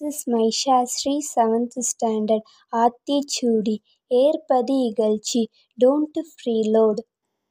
This is my Maishasri, 7th standard. Aathichudi ஏற்பது Don't ஃப்ரீலோட்